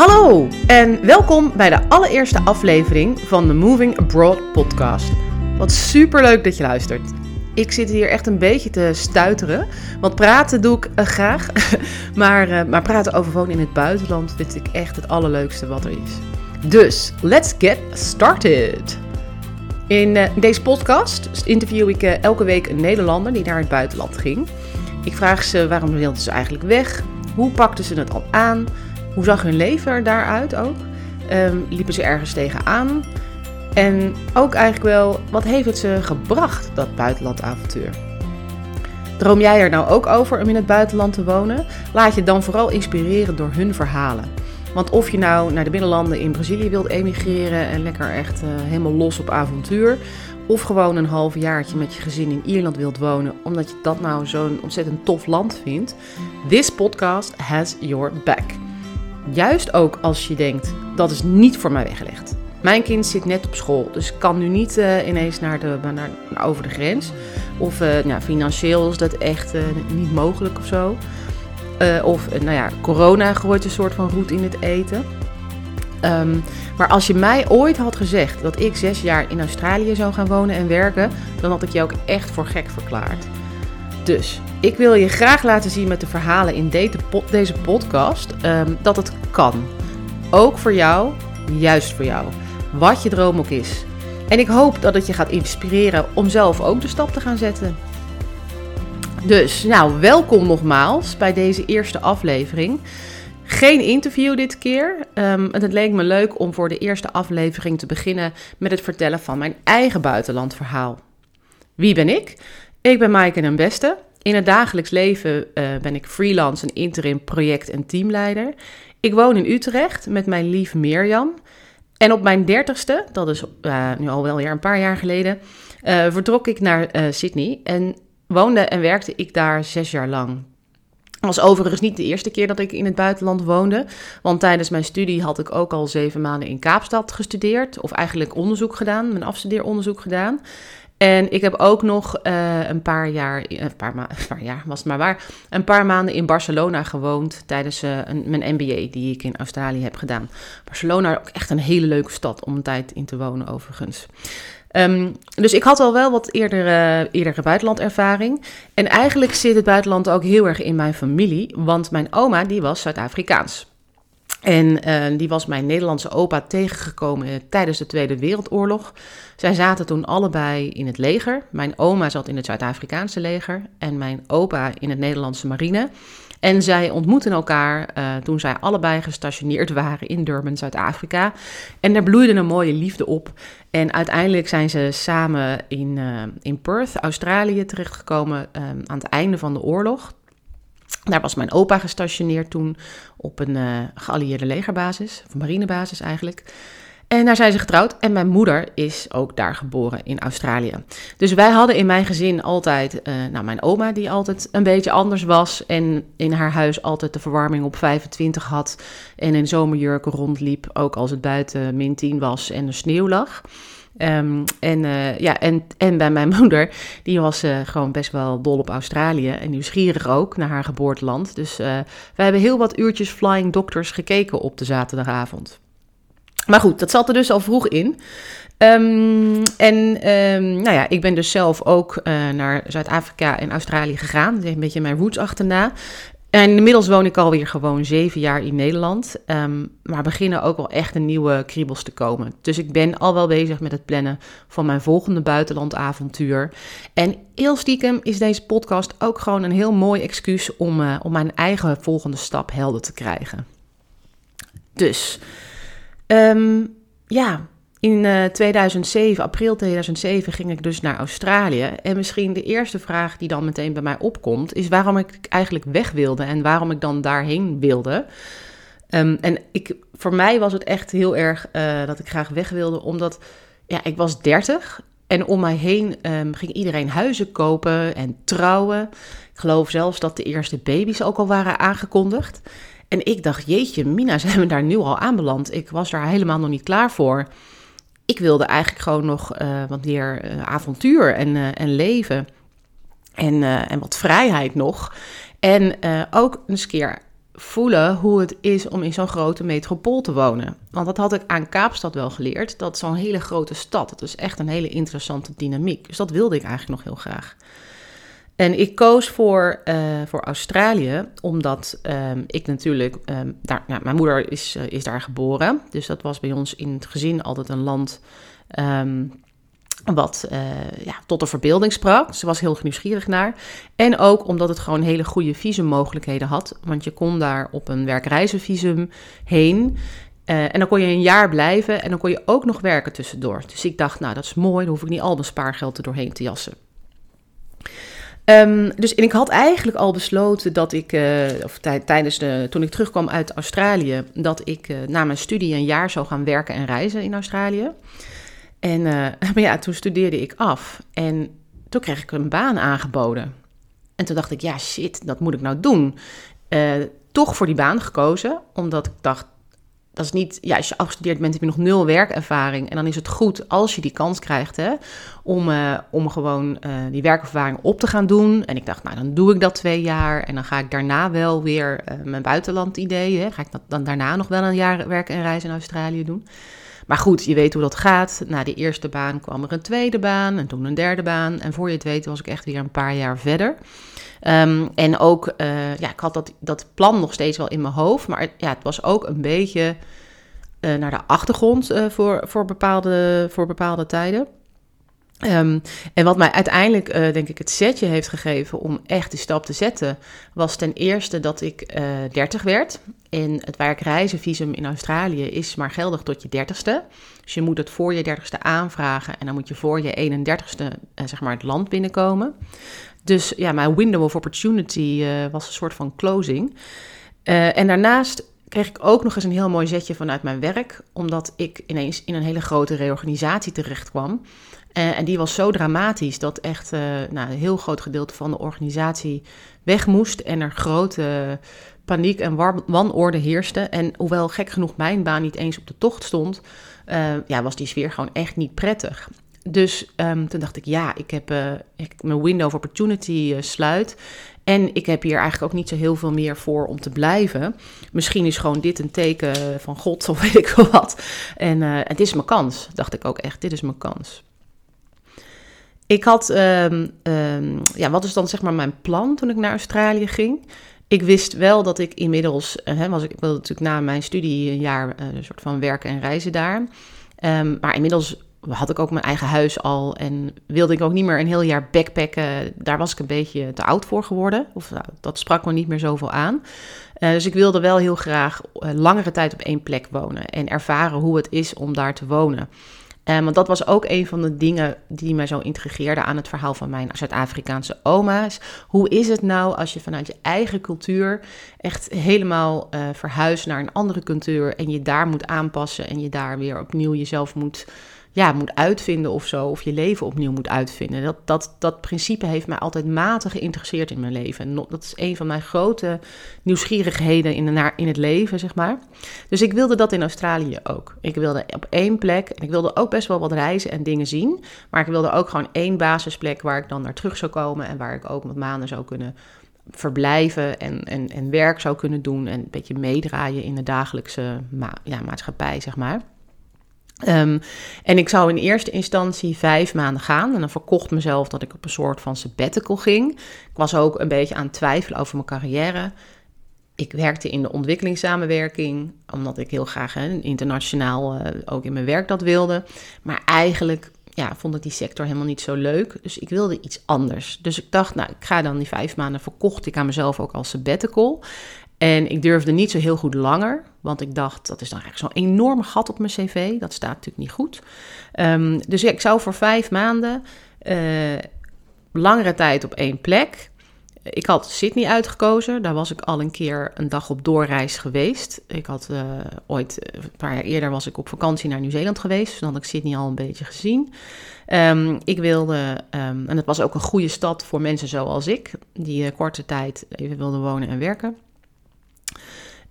Hallo en welkom bij de allereerste aflevering van de Moving Abroad podcast. Wat super leuk dat je luistert. Ik zit hier echt een beetje te stuiteren, want praten doe ik eh, graag. maar, uh, maar praten over wonen in het buitenland vind ik echt het allerleukste wat er is. Dus, let's get started! In uh, deze podcast interview ik elke week een Nederlander die naar het buitenland ging. Ik vraag ze waarom wilden ze eigenlijk weg? Hoe pakten ze het al aan? Hoe zag hun leven er daaruit ook? Um, liepen ze ergens tegenaan? En ook eigenlijk wel, wat heeft het ze gebracht, dat buitenlandavontuur? Droom jij er nou ook over om in het buitenland te wonen? Laat je dan vooral inspireren door hun verhalen. Want of je nou naar de binnenlanden in Brazilië wilt emigreren en lekker echt uh, helemaal los op avontuur, of gewoon een half jaartje met je gezin in Ierland wilt wonen, omdat je dat nou zo'n ontzettend tof land vindt, this podcast has your back. Juist ook als je denkt, dat is niet voor mij weggelegd. Mijn kind zit net op school, dus kan nu niet uh, ineens naar de, naar, over de grens. Of uh, nou, financieel is dat echt uh, niet mogelijk of zo. of nou ja, corona gooit een soort van roet in het eten. Um, maar als je mij ooit had gezegd dat ik zes jaar in Australië zou gaan wonen en werken, dan had ik je ook echt voor gek verklaard. Dus ik wil je graag laten zien met de verhalen in deze podcast um, dat het kan. Ook voor jou, juist voor jou. Wat je droom ook is. En ik hoop dat het je gaat inspireren om zelf ook de stap te gaan zetten. Dus, nou, welkom nogmaals bij deze eerste aflevering. Geen interview dit keer. Um, het leek me leuk om voor de eerste aflevering te beginnen met het vertellen van mijn eigen buitenlandverhaal. Wie ben ik? Ik ben Maaike en Beste. In het dagelijks leven uh, ben ik freelance en interim project- en teamleider. Ik woon in Utrecht met mijn lief Mirjam. En op mijn dertigste, dat is uh, nu al wel weer een paar jaar geleden, uh, vertrok ik naar Sydney en woonde en werkte ik daar zes jaar lang. Was overigens niet de eerste keer dat ik in het buitenland woonde. Want tijdens mijn studie had ik ook al zeven maanden in Kaapstad gestudeerd. Of eigenlijk onderzoek gedaan, mijn afstudeeronderzoek gedaan. En ik heb ook nog uh, een paar jaar, een paar, ma een was maar waar, een paar maanden in Barcelona gewoond tijdens uh, mijn MBA die ik in Australië heb gedaan. Barcelona ook echt een hele leuke stad om een tijd in te wonen overigens. Um, dus ik had al wel wat eerdere, eerdere buitenlandervaring. En eigenlijk zit het buitenland ook heel erg in mijn familie, want mijn oma die was Zuid-Afrikaans. En uh, die was mijn Nederlandse opa tegengekomen tijdens de Tweede Wereldoorlog. Zij zaten toen allebei in het leger. Mijn oma zat in het Zuid-Afrikaanse leger en mijn opa in het Nederlandse marine. En zij ontmoetten elkaar uh, toen zij allebei gestationeerd waren in Durban, Zuid-Afrika. En daar bloeide een mooie liefde op. En uiteindelijk zijn ze samen in, uh, in Perth, Australië, terechtgekomen uh, aan het einde van de oorlog. Daar was mijn opa gestationeerd toen op een uh, geallieerde legerbasis, of marinebasis eigenlijk. En daar zijn ze getrouwd en mijn moeder is ook daar geboren in Australië. Dus wij hadden in mijn gezin altijd, uh, nou mijn oma die altijd een beetje anders was en in haar huis altijd de verwarming op 25 had en in zomerjurken rondliep, ook als het buiten min 10 was en er sneeuw lag. Um, en, uh, ja, en, en bij mijn moeder, die was uh, gewoon best wel dol op Australië en nieuwsgierig ook naar haar geboorteland. Dus uh, wij hebben heel wat uurtjes Flying Doctors gekeken op de zaterdagavond. Maar goed, dat zat er dus al vroeg in. Um, en um, nou ja, ik ben dus zelf ook naar Zuid-Afrika en Australië gegaan. Een beetje mijn roots achterna. En inmiddels woon ik alweer gewoon zeven jaar in Nederland. Um, maar beginnen ook wel echt een nieuwe kriebels te komen. Dus ik ben al wel bezig met het plannen van mijn volgende buitenlandavontuur. En heel stiekem is deze podcast ook gewoon een heel mooi excuus om, uh, om mijn eigen volgende stap helder te krijgen. Dus, um, ja, in uh, 2007, april 2007, ging ik dus naar Australië. En misschien de eerste vraag die dan meteen bij mij opkomt, is waarom ik eigenlijk weg wilde en waarom ik dan daarheen wilde. Um, en ik, voor mij was het echt heel erg uh, dat ik graag weg wilde, omdat ja, ik was 30 en om mij heen um, ging iedereen huizen kopen en trouwen. Ik geloof zelfs dat de eerste baby's ook al waren aangekondigd. En ik dacht, jeetje, Mina, zijn we daar nu al aanbeland? Ik was daar helemaal nog niet klaar voor ik wilde eigenlijk gewoon nog uh, wat meer uh, avontuur en, uh, en leven. En, en wat vrijheid nog. En ook eens keer voelen hoe het is om in zo'n grote metropool te wonen. Want dat had ik aan Kaapstad wel geleerd. Dat zo'n hele grote stad, dat is echt een hele interessante dynamiek. Dus dat wilde ik eigenlijk nog heel graag. En ik koos voor, uh, voor Australië, omdat um, ik natuurlijk, um, daar, mijn moeder is, uh, is daar geboren. Dus dat was bij ons in het gezin altijd een land um, wat uh, ja, tot de verbeelding sprak. Ze was heel nieuwsgierig naar. En ook omdat het gewoon hele goede visummogelijkheden had. Want je kon daar op een werkreizenvisum heen. En dan kon je een jaar blijven en dan kon je ook nog werken tussendoor. Dus ik dacht, nou dat is mooi, dan hoef ik niet al mijn spaargeld er doorheen te jassen. Um, dus ik had eigenlijk al besloten dat ik, uh, of tijdens de, toen ik terugkwam uit Australië, dat ik uh, na mijn studie een jaar zou gaan werken en reizen in Australië. En uh, maar ja, toen studeerde ik af en toen kreeg ik een baan aangeboden. En toen dacht ik, ja shit, dat moet ik nou doen. toch voor die baan gekozen, omdat ik dacht, is niet, ja, als je afgestudeerd bent, heb je nog nul werkervaring. En dan is het goed als je die kans krijgt hè, om, uh, om gewoon uh, die werkervaring op te gaan doen. En ik dacht, nou, dan doe ik dat twee jaar. En dan ga ik daarna wel weer uh, mijn buitenland ideeën. Ga ik dat, dan daarna nog wel een jaar werken en reizen in Australië doen. Maar goed, je weet hoe dat gaat. Na die eerste baan kwam er een tweede baan en toen een derde baan. En voor je het weet was ik echt weer een paar jaar verder. Um, en ook, uh, ja, ik had dat, dat plan nog steeds wel in mijn hoofd, maar ja, het was ook een beetje uh, naar de achtergrond uh, voor, voor, bepaalde, voor bepaalde tijden. Um, en wat mij uiteindelijk, uh, denk ik, het setje heeft gegeven om echt die stap te zetten, was ten eerste dat ik uh, 30 werd. En het werkreizenvisum in Australië is maar geldig tot je 30ste. Dus je moet het voor je 30ste aanvragen en dan moet je voor je 31ste, uh, zeg maar, het land binnenkomen. Dus ja, mijn window of opportunity was een soort van closing. En daarnaast kreeg ik ook nog eens een heel mooi zetje vanuit mijn werk, omdat ik ineens in een hele grote reorganisatie terecht kwam. Uh, en die was zo dramatisch dat echt nou, een heel groot gedeelte van de organisatie weg moest en er grote paniek en wanorde heerste. En hoewel gek genoeg mijn baan niet eens op de tocht stond, ja, was die sfeer gewoon echt niet prettig. Dus um, toen dacht ik, ja, ik heb ik, mijn window of opportunity sluit. En ik heb hier eigenlijk ook niet zo heel veel meer voor om te blijven. Misschien is gewoon dit een teken van God of weet ik wat. En het is mijn kans, dacht ik ook echt. Dit is mijn kans. Ik had, um, um, ja, wat is dan zeg maar mijn plan toen ik naar Australië ging? Ik wist wel dat ik inmiddels, hè, was ik, wilde natuurlijk na mijn studie een jaar een soort van werken en reizen daar. Um, maar inmiddels had ik ook mijn eigen huis al en wilde ik ook niet meer een heel jaar backpacken. Daar was ik een beetje te oud voor geworden. Of nou, dat sprak me niet meer zoveel aan. Uh, dus ik wilde wel heel graag langere tijd op één plek wonen en ervaren hoe het is om daar te wonen. Um, want dat was ook een van de dingen die mij zo intrigeerde aan het verhaal van mijn Zuid-Afrikaanse oma's. Hoe is het nou als je vanuit je eigen cultuur echt helemaal uh, verhuist naar een andere cultuur en je daar moet aanpassen en je daar weer opnieuw jezelf moet ja, moet uitvinden of zo, of je leven opnieuw moet uitvinden. Dat, dat, dat principe heeft mij altijd matig geïnteresseerd in mijn leven. En dat is een van mijn grote nieuwsgierigheden in, de, in het leven, zeg maar. Dus ik wilde dat in Australië ook. Ik wilde op één plek, en ik wilde ook best wel wat reizen en dingen zien. Maar ik wilde ook gewoon één basisplek waar ik dan naar terug zou komen en waar ik ook wat maanden zou kunnen verblijven en, en, en werk zou kunnen doen en een beetje meedraaien in de dagelijkse ma ja, maatschappij, zeg maar. Um, en ik zou in eerste instantie vijf maanden gaan. En dan verkocht mezelf dat ik op een soort van sabbatical ging. Ik was ook een beetje aan het twijfelen over mijn carrière. Ik werkte in de ontwikkelingssamenwerking, omdat ik heel graag internationaal uh, ook in mijn werk dat wilde. Maar eigenlijk ja, vond ik die sector helemaal niet zo leuk. Dus ik wilde iets anders. Dus ik dacht, nou, ik ga dan die vijf maanden verkocht ik aan mezelf ook als sabbatical. En ik durfde niet zo heel goed langer, want ik dacht, dat is dan eigenlijk zo'n enorm gat op mijn cv. Dat staat natuurlijk niet goed. Um, dus ik zou voor vijf maanden uh, langere tijd op één plek. Ik had Sydney uitgekozen. Daar was ik al een keer een dag op doorreis geweest. Ik had uh, ooit, eh, een paar jaar eerder was ik op vakantie naar Nieuw-Zeeland geweest. Dus dan had ik Sydney al een beetje gezien. Um, ik wilde, um, en het was ook een goede stad voor mensen zoals ik, die korte tijd even wilden wonen en werken.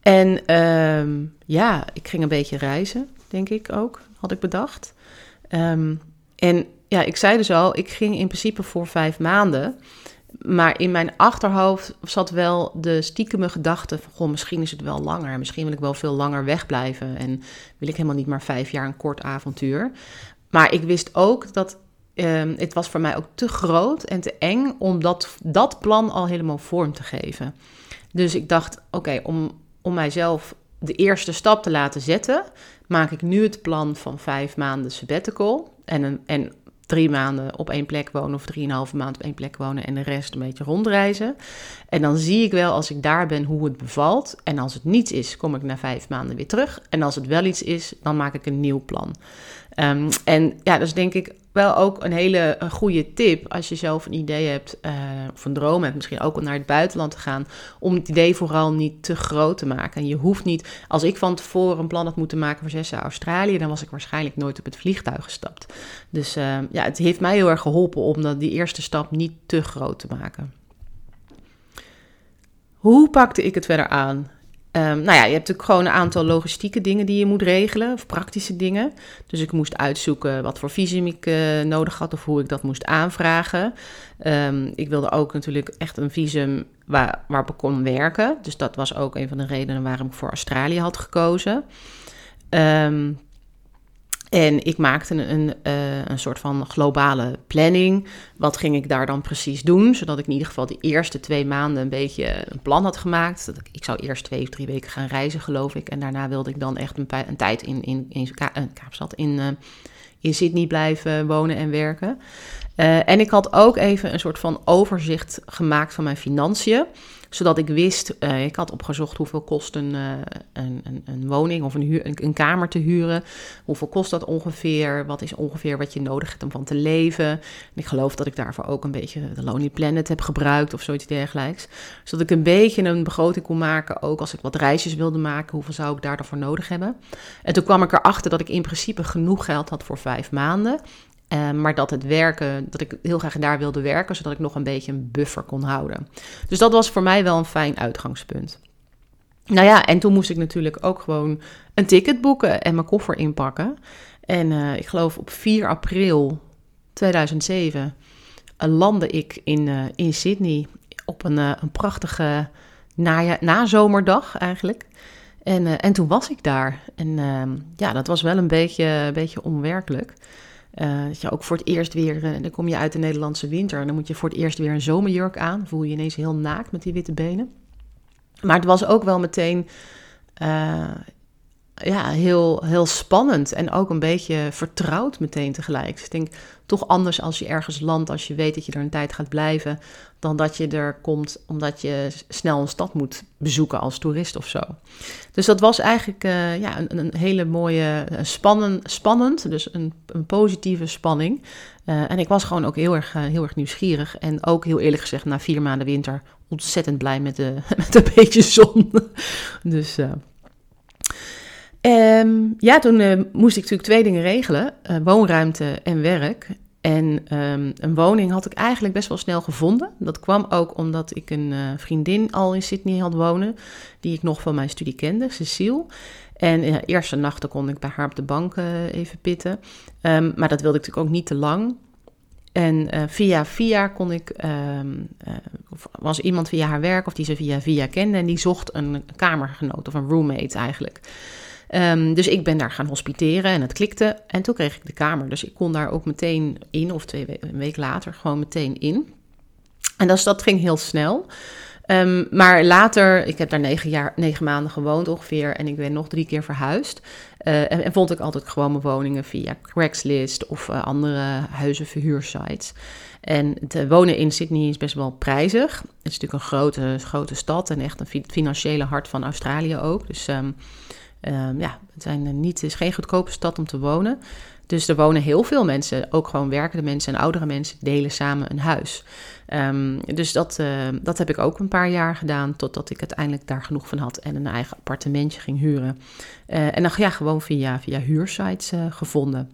En um, ja, ik ging een beetje reizen, denk ik ook, had ik bedacht. Um, en ja, ik zei dus al, ik ging in principe voor vijf maanden. maar in mijn achterhoofd zat wel de stiekeme gedachte van... Goh, misschien is het wel langer. Misschien wil ik wel veel langer wegblijven. En wil ik helemaal niet maar vijf jaar een kort avontuur. Maar ik wist ook dat um, het was voor mij ook te groot en te eng... om dat, dat plan al helemaal vorm te geven. Dus ik dacht, oké, om, om mijzelf de eerste stap te laten zetten... maak ik nu het plan van vijf maanden sabbatical... En, en drie maanden op één plek wonen of drieënhalve maand op één plek wonen en de rest een beetje rondreizen. En dan zie ik wel als ik daar ben hoe het bevalt. En als het niets is, kom ik na vijf maanden weer terug. En als het wel iets is, dan maak ik een nieuw plan. Um, en ja, dat is denk ik wel ook een hele goede tip als je zelf een idee hebt uh, of een droom hebt, misschien ook om naar het buitenland te gaan, om het idee vooral niet te groot te maken. En je hoeft niet, als ik van tevoren een plan had moeten maken voor zes jaar Australië, dan was ik waarschijnlijk nooit op het vliegtuig gestapt. Dus uh, ja, het heeft mij heel erg geholpen om dat, die eerste stap niet te groot te maken. Hoe pakte ik het verder aan? Um, nou ja, je hebt natuurlijk gewoon een aantal logistieke dingen die je moet regelen, of praktische dingen. Dus ik moest uitzoeken wat voor visum ik uh, nodig had of hoe ik dat moest aanvragen. Um, ik wilde ook natuurlijk echt een visum waar, waarop ik kon werken. Dus dat was ook een van de redenen waarom ik voor Australië had gekozen. Um, en ik maakte een, een, uh, een soort van globale planning. Wat ging ik daar dan precies doen? Zodat ik in ieder geval de eerste twee maanden een beetje een plan had gemaakt. Dat ik, ik zou eerst twee of drie weken gaan reizen, geloof ik. En daarna wilde ik dan echt een, een tijd in, in, in Ka uh, Kaapstad, in, uh, in Sydney blijven wonen en werken. en ik had ook even een soort van overzicht gemaakt van mijn financiën zodat ik wist, uh, ik had opgezocht hoeveel kost een, uh, een, een, een, woning of een, huur, een, een, kamer te huren. Hoeveel kost dat ongeveer? Wat is ongeveer wat je nodig hebt om van te leven? En ik geloof dat ik daarvoor ook een beetje de Lonely Planet heb gebruikt of zoiets dergelijks. Zodat ik een beetje een begroting kon maken, ook als ik wat reisjes wilde maken. Hoeveel zou ik daarvoor nodig hebben? En toen kwam ik erachter dat ik in principe genoeg geld had voor vijf maanden. Uh, maar dat het werken, dat ik heel graag daar wilde werken, zodat ik nog een beetje een buffer kon houden. Dus dat was voor mij wel een fijn uitgangspunt. Nou ja, en toen moest ik natuurlijk ook gewoon een ticket boeken en mijn koffer inpakken. En uh, ik geloof op 4 april 2007 uh, eh, landde ik in, in Sydney op een, een prachtige nazomerdag eigenlijk. En, en toen was ik daar. En ehm, ja, dat was wel een beetje, een beetje onwerkelijk. Uh, dat je ook voor het eerst weer, uh, dan kom je uit de Nederlandse winter en dan moet je voor het eerst weer een zomerjurk aan. Voel je ineens heel naakt met die witte benen. Maar het was ook wel meteen uh, ja, heel, heel spannend en ook een beetje vertrouwd meteen tegelijk. Dus ik denk toch anders als je ergens landt, als je weet dat je er een tijd gaat blijven, dan dat je er komt omdat je snel een stad moet bezoeken als toerist of zo. Dus dat was eigenlijk uh, ja, een, een, hele mooie, spannend, spannend dus een, een positieve spanning. Uh, en ik was gewoon ook heel erg, uh, heel erg nieuwsgierig en ook heel eerlijk gezegd na vier maanden winter ontzettend blij met, de, met een beetje zon. dus... Um, ja, toen uh, moest ik natuurlijk twee dingen regelen: uh, woonruimte en werk. En um, een woning had ik eigenlijk best wel snel gevonden. Dat kwam ook omdat ik een uh, vriendin al in Sydney had wonen, die ik nog van mijn studie kende, Cecile. En de eerste nachten kon ik bij haar op de bank even pitten. Um, maar dat wilde ik natuurlijk ook niet te lang. En via via kon ik, was iemand via haar werk of die ze via via kende en die zocht een kamergenoot of een roommate eigenlijk. Um, dus ik ben daar gaan hospiteren en het klikte. En toen kreeg ik de kamer. Dus ik kon daar ook meteen in, of twee weken, een week later, gewoon meteen in. En dat, dat ging heel snel. Um, maar later, ik heb daar negen, jaar, negen maanden gewoond ongeveer. En ik ben nog drie keer verhuisd. Uh, en, vond ik altijd gewoon mijn woningen via Craigslist of uh, andere huizenverhuursites. En te wonen in Sydney is best wel prijzig. Het is natuurlijk een grote, grote stad en echt een financiële hart van Australië ook. Dus um, Um, ja, het, zijn niet, het is geen goedkope stad om te wonen. Dus er wonen heel veel mensen, ook gewoon werkende mensen en oudere mensen, delen samen een huis. Um, dus dat, uh, dat heb ik ook een paar jaar gedaan, totdat ik uiteindelijk daar genoeg van had en een eigen appartementje ging huren. Uh, en dan ja, gewoon via, via huursites uh, gevonden.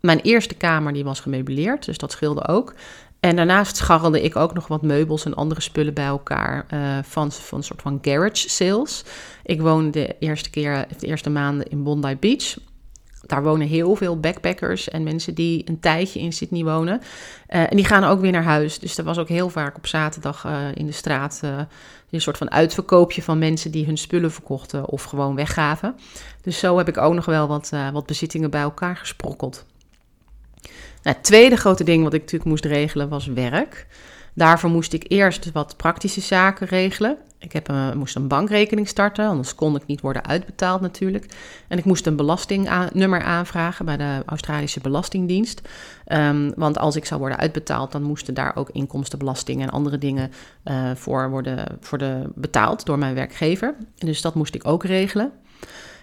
Mijn eerste kamer die was gemeubileerd, dus dat scheelde ook. En daarnaast scharrelde ik ook nog wat meubels en andere spullen bij elkaar uh, van, van een soort van garage sales. Ik woonde de eerste keer, de eerste maanden in Bondi Beach. daar wonen heel veel backpackers en mensen die een tijdje in Sydney wonen. Uh, en die gaan ook weer naar huis. Dus er was ook heel vaak op zaterdag uh, in de straat een soort van uitverkoopje van mensen die hun spullen verkochten of gewoon weggaven. Dus zo heb ik ook nog wel wat, wat bezittingen bij elkaar gesprokkeld. Het tweede grote ding wat ik natuurlijk moest regelen was werk. Daarvoor moest ik eerst wat praktische zaken regelen. Ik heb, uh, moest een bankrekening starten, anders kon ik niet worden uitbetaald natuurlijk. En ik moest een belastingnummer aanvragen bij de Australische Belastingdienst. Um, want als ik zou worden uitbetaald, dan moesten daar ook inkomstenbelasting en andere dingen uh, voor worden voor de, betaald door mijn werkgever. Dus dat moest ik ook regelen.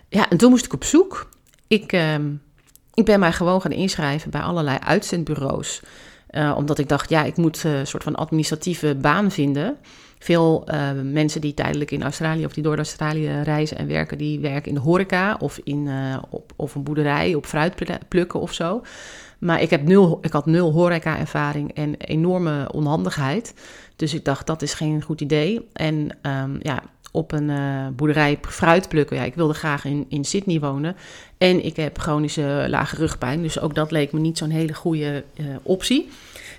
Ja, en toen moest ik op zoek. Ik, uh, ik ben mij gewoon gaan inschrijven bij allerlei uitzendbureaus. Uh, omdat ik dacht, ja, ik moet een soort van administratieve baan vinden. Veel uh, mensen die tijdelijk in Australië of die door Australië reizen en werken, die werken in de horeca of in op, of een boerderij op fruit plukken of zo. Maar ik, heb nul, ik had nul horeca-ervaring en enorme onhandigheid. Dus ik dacht, dat is geen goed idee. En um, ja, op een uh, boerderij fruit plukken. Ja, ik wilde graag in, in Sydney wonen. En ik heb chronische lage rugpijn. Dus ook dat leek me niet zo'n hele goede uh, optie.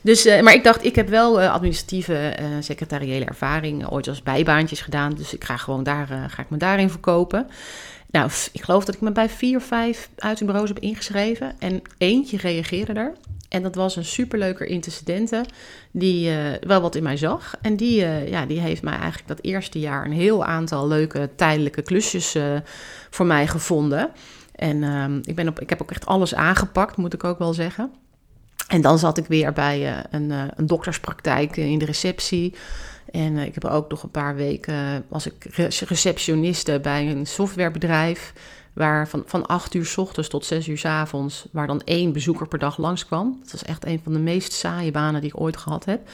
Dus, uh, maar ik dacht, ik heb wel administratieve secretariële ervaring. Ooit als bijbaantjes gedaan. Dus ik ga gewoon daar, ga ik me daarin verkopen. Nou, ik geloof dat ik me bij vier, vijf uitzendbureaus heb ingeschreven. En eentje reageerde er. En dat was een superleuke intercedente die uh, wel wat in mij zag. En die, uh, ja, die heeft mij eigenlijk dat eerste jaar een heel aantal leuke tijdelijke klusjes uh, voor mij gevonden. En ehm, ik, ben op, ik heb ook echt alles aangepakt, moet ik ook wel zeggen. En dan zat ik weer bij een, een dokterspraktijk in de receptie. En ik heb ook nog een paar weken was ik receptioniste bij een softwarebedrijf. Waar van, van 8 uur s ochtends tot 6 uur s avonds, waar dan één bezoeker per dag langskwam. Dat was echt een van de meest saaie banen die ik ooit gehad heb.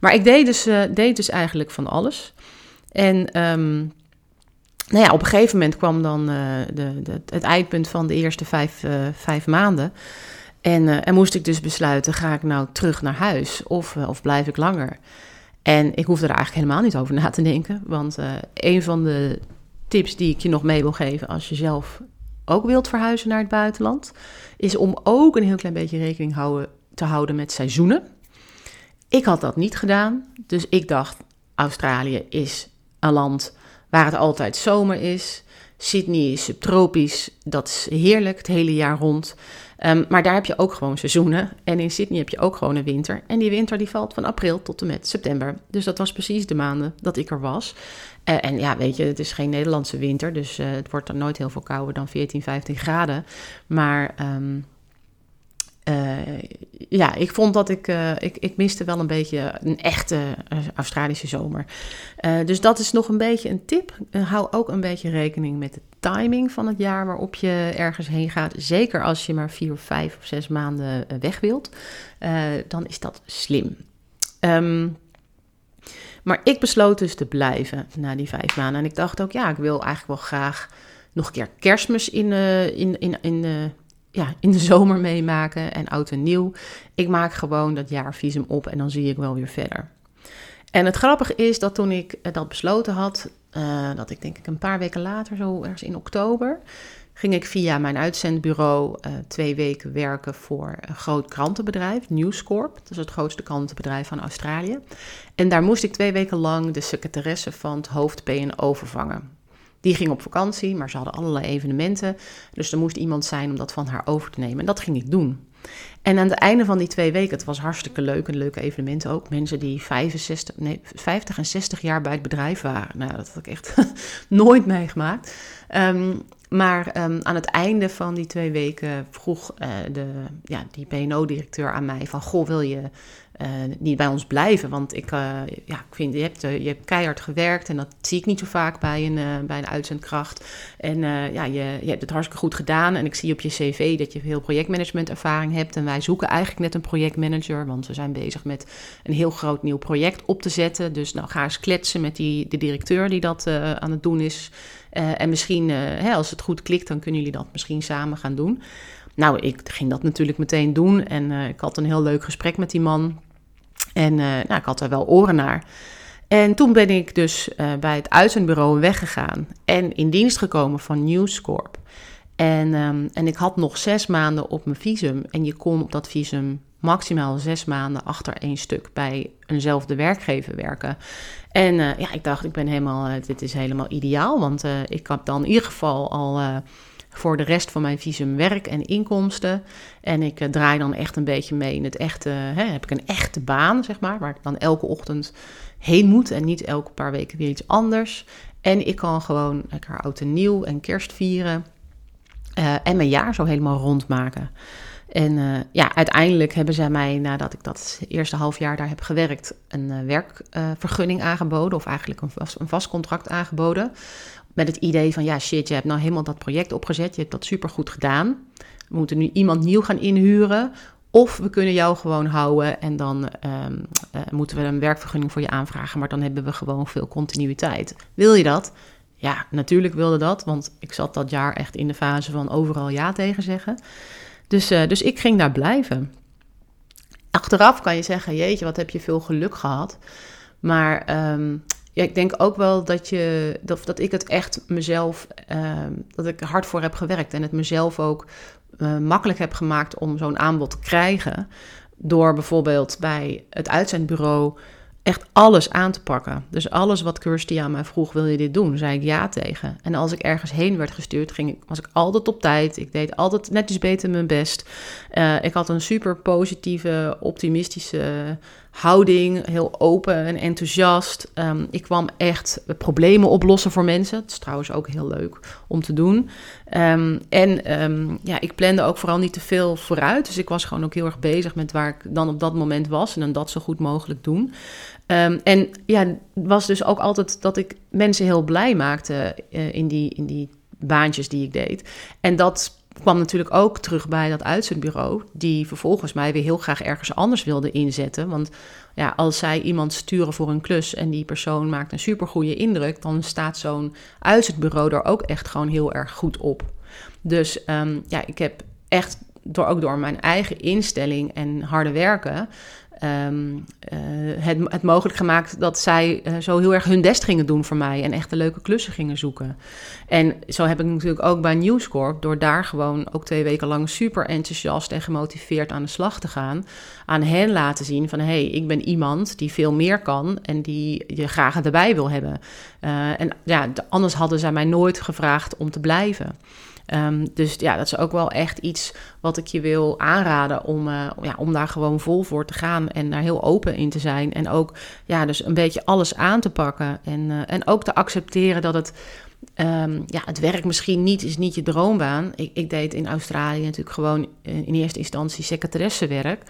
Maar ik deed dus, uh, deed dus eigenlijk van alles. En um, nou ja, op een gegeven moment kwam dan uh, de, de, het eindpunt van de eerste vijf, uh, vijf maanden. En, en moest ik dus besluiten, ga ik nou terug naar huis of, of blijf ik langer? En ik hoefde er eigenlijk helemaal niet over na te denken. Want een van de tips die ik je nog mee wil geven als je zelf ook wilt verhuizen naar het buitenland, is om ook een heel klein beetje rekening houden, te houden met seizoenen. Ik had dat niet gedaan, dus ik dacht: Australië is een land waar het altijd zomer is. Sydney is subtropisch, dat is heerlijk het hele jaar rond. Um, maar daar heb je ook gewoon seizoenen. En in Sydney heb je ook gewoon een winter. En die winter die valt van april tot en met september. Dus dat was precies de maanden dat ik er was. En ja, weet je, het is geen Nederlandse winter. Dus uh, het wordt dan nooit heel veel kouder dan 14, 15 graden. Maar um, uh, ja, ik vond dat ik, uh, ik, ik miste wel een beetje een echte Australische zomer. Dus dat is nog een beetje een tip. hou ook een beetje rekening met de timing van het jaar waarop je ergens heen gaat. Zeker als je maar vier, vijf of zes maanden weg wilt. dan is dat slim. Um, maar ik besloot dus te blijven na die vijf maanden. En ik dacht ook, ja, ik wil eigenlijk wel graag nog een keer kerstmis in, in, in, in ja, in de zomer meemaken en oud en nieuw. Ik maak gewoon dat jaarvisum op en dan zie ik wel weer verder. En het grappige is dat toen ik dat besloten had, uh, dat ik denk ik een paar weken later, zo ergens in oktober, ging ik via mijn uitzendbureau uh, twee weken werken voor een groot krantenbedrijf, News Corp. Dat is het grootste krantenbedrijf van Australië. En daar moest ik twee weken lang de secretaresse van het hoofd PNO vervangen. Die ging op vakantie, maar ze hadden allerlei evenementen. Dus er moest iemand zijn om dat van haar over te nemen. En dat ging ik doen. En aan het einde van die twee weken, het was hartstikke leuk, een leuke evenement ook. Mensen die 65, nee, 50 en 60 jaar bij het bedrijf waren. Nou, dat had ik echt nooit meegemaakt. Um, maar um, aan het einde van die twee weken vroeg uh, de, ja, die PNO-directeur aan mij van... Goh, wil je uh, niet bij ons blijven? Want ik, uh, ja, ik vind, je hebt, je hebt keihard gewerkt en dat zie ik niet zo vaak bij een, bij een uitzendkracht. En ja, je, je hebt het hartstikke goed gedaan en ik zie op je cv dat je veel projectmanagement ervaring hebt. En wij zoeken eigenlijk net een projectmanager, want we zijn bezig met een heel groot nieuw project op te zetten. Dus nou, ga eens kletsen met die, de directeur die dat aan het doen is... Uh, en misschien, uh, hè, als het goed klikt, dan kunnen jullie dat misschien samen gaan doen. Nou, ik ging dat natuurlijk meteen doen. En uh, ik had een heel leuk gesprek met die man. En nou, ik had er wel oren naar. En toen ben ik dus bij het uitzendbureau weggegaan en in dienst gekomen van News Corp. En, ehm, en ik had nog zes maanden op mijn visum. En je kon op dat visum maximaal zes maanden achter één stuk bij eenzelfde werkgever werken. En uh, ja, ik dacht, ik ben helemaal, uh, dit is helemaal ideaal. Want uh, ik heb dan in ieder geval al voor de rest van mijn visum werk en inkomsten. En ik draai dan echt een beetje mee in het echte, hè, heb ik een echte baan, zeg maar. Waar ik dan elke ochtend heen moet en niet elke paar weken weer iets anders. En ik kan gewoon lekker oud en nieuw en kerst vieren. en mijn jaar zo helemaal rondmaken. En uh, ja, uiteindelijk hebben zij mij, nadat ik dat eerste half jaar daar heb gewerkt, een uh, werkvergunning uh, aangeboden. Of eigenlijk een vast, een vast contract aangeboden. Met het idee van, ja shit, je hebt nou helemaal dat project opgezet. Je hebt dat supergoed gedaan. We moeten nu iemand nieuw gaan inhuren. Of we kunnen jou gewoon houden en dan um, moeten we een werkvergunning voor je aanvragen. Maar dan hebben we gewoon veel continuïteit. Wil je dat? Ja, natuurlijk wilde dat. Want ik zat dat jaar echt in de fase van overal ja tegen zeggen. Dus, uh, dus ik ging daar blijven. Achteraf kan je zeggen, jeetje, wat heb je veel geluk gehad. Maar um, ja, ik denk ook wel dat, je, dat, dat ik het echt mezelf, um, dat ik hard voor heb gewerkt. En het mezelf ook uh, makkelijk heb gemaakt om zo'n aanbod te krijgen. Door bijvoorbeeld bij het uitzendbureau echt alles aan te pakken. Dus alles wat Kirsty aan mij vroeg, wil je dit doen? Zei ik ja tegen. En als ik ergens heen werd gestuurd, ging ik, was ik altijd op tijd. Ik deed altijd net iets beter mijn best. Uh, ik had een super positieve, optimistische houding, heel open en enthousiast. Um, ik kwam echt problemen oplossen voor mensen. Dat is trouwens ook heel leuk om te doen. Um, en um, ja, ik plande ook vooral niet te veel vooruit. Dus ik was gewoon ook heel erg bezig met waar ik dan op dat moment was. En dan dat zo goed mogelijk doen. En ja, was dus ook altijd dat ik mensen heel blij maakte uh, in, die, in die baantjes die ik deed. En dat kwam natuurlijk ook terug bij dat uitzendbureau, die vervolgens mij weer heel graag ergens anders wilde inzetten. Want ja, als zij iemand sturen voor een klus en die persoon maakt een supergoeie indruk, dan staat zo'n uitzendbureau er ook echt gewoon heel erg goed op. Dus um, ja, ik heb echt door, ook door mijn eigen instelling en harde werken um, uh, het, het, mogelijk gemaakt dat zij uh, zo heel erg hun best gingen doen voor mij en echt leuke klussen gingen zoeken. En zo heb ik natuurlijk ook bij News Corp, door daar gewoon ook twee weken lang super enthousiast en gemotiveerd aan de slag te gaan, aan hen laten zien van hé, hey, ik ben iemand die veel meer kan en die je graag erbij wil hebben. Uh, en ja, anders hadden zij mij nooit gevraagd om te blijven. Um, dus ja, dat is ook wel echt iets wat ik je wil aanraden om, uh, ja, om daar gewoon vol voor te gaan en daar heel open in te zijn. En ook ja, dus een beetje alles aan te pakken. En, uh, en ook te accepteren dat het, um, ja, het werk misschien niet is niet je droombaan. Ik, ik deed in Australië natuurlijk gewoon in eerste instantie secretaressewerk.